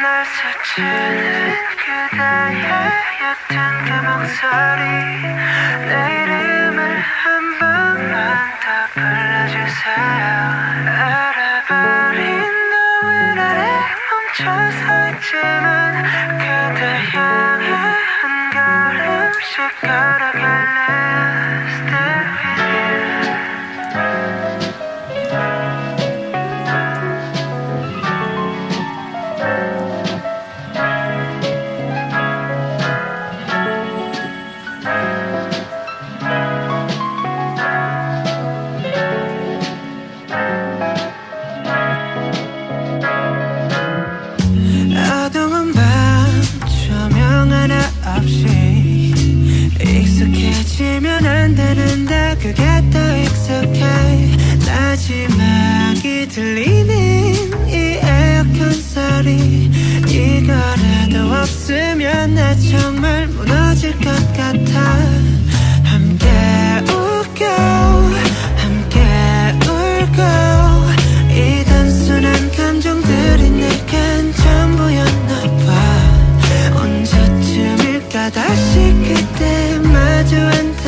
날 스치는 그대의 옅은 그 목소리 내 이름을 한 번만 더 불러주세요. 알아버린 너의 아래 멈춰서 있지만 하나 없이 익숙해지면 안 되는데 그게 더 익숙해. 마지막이 들리는 이 에어컨 소리 이거라도 없을 그때 마주한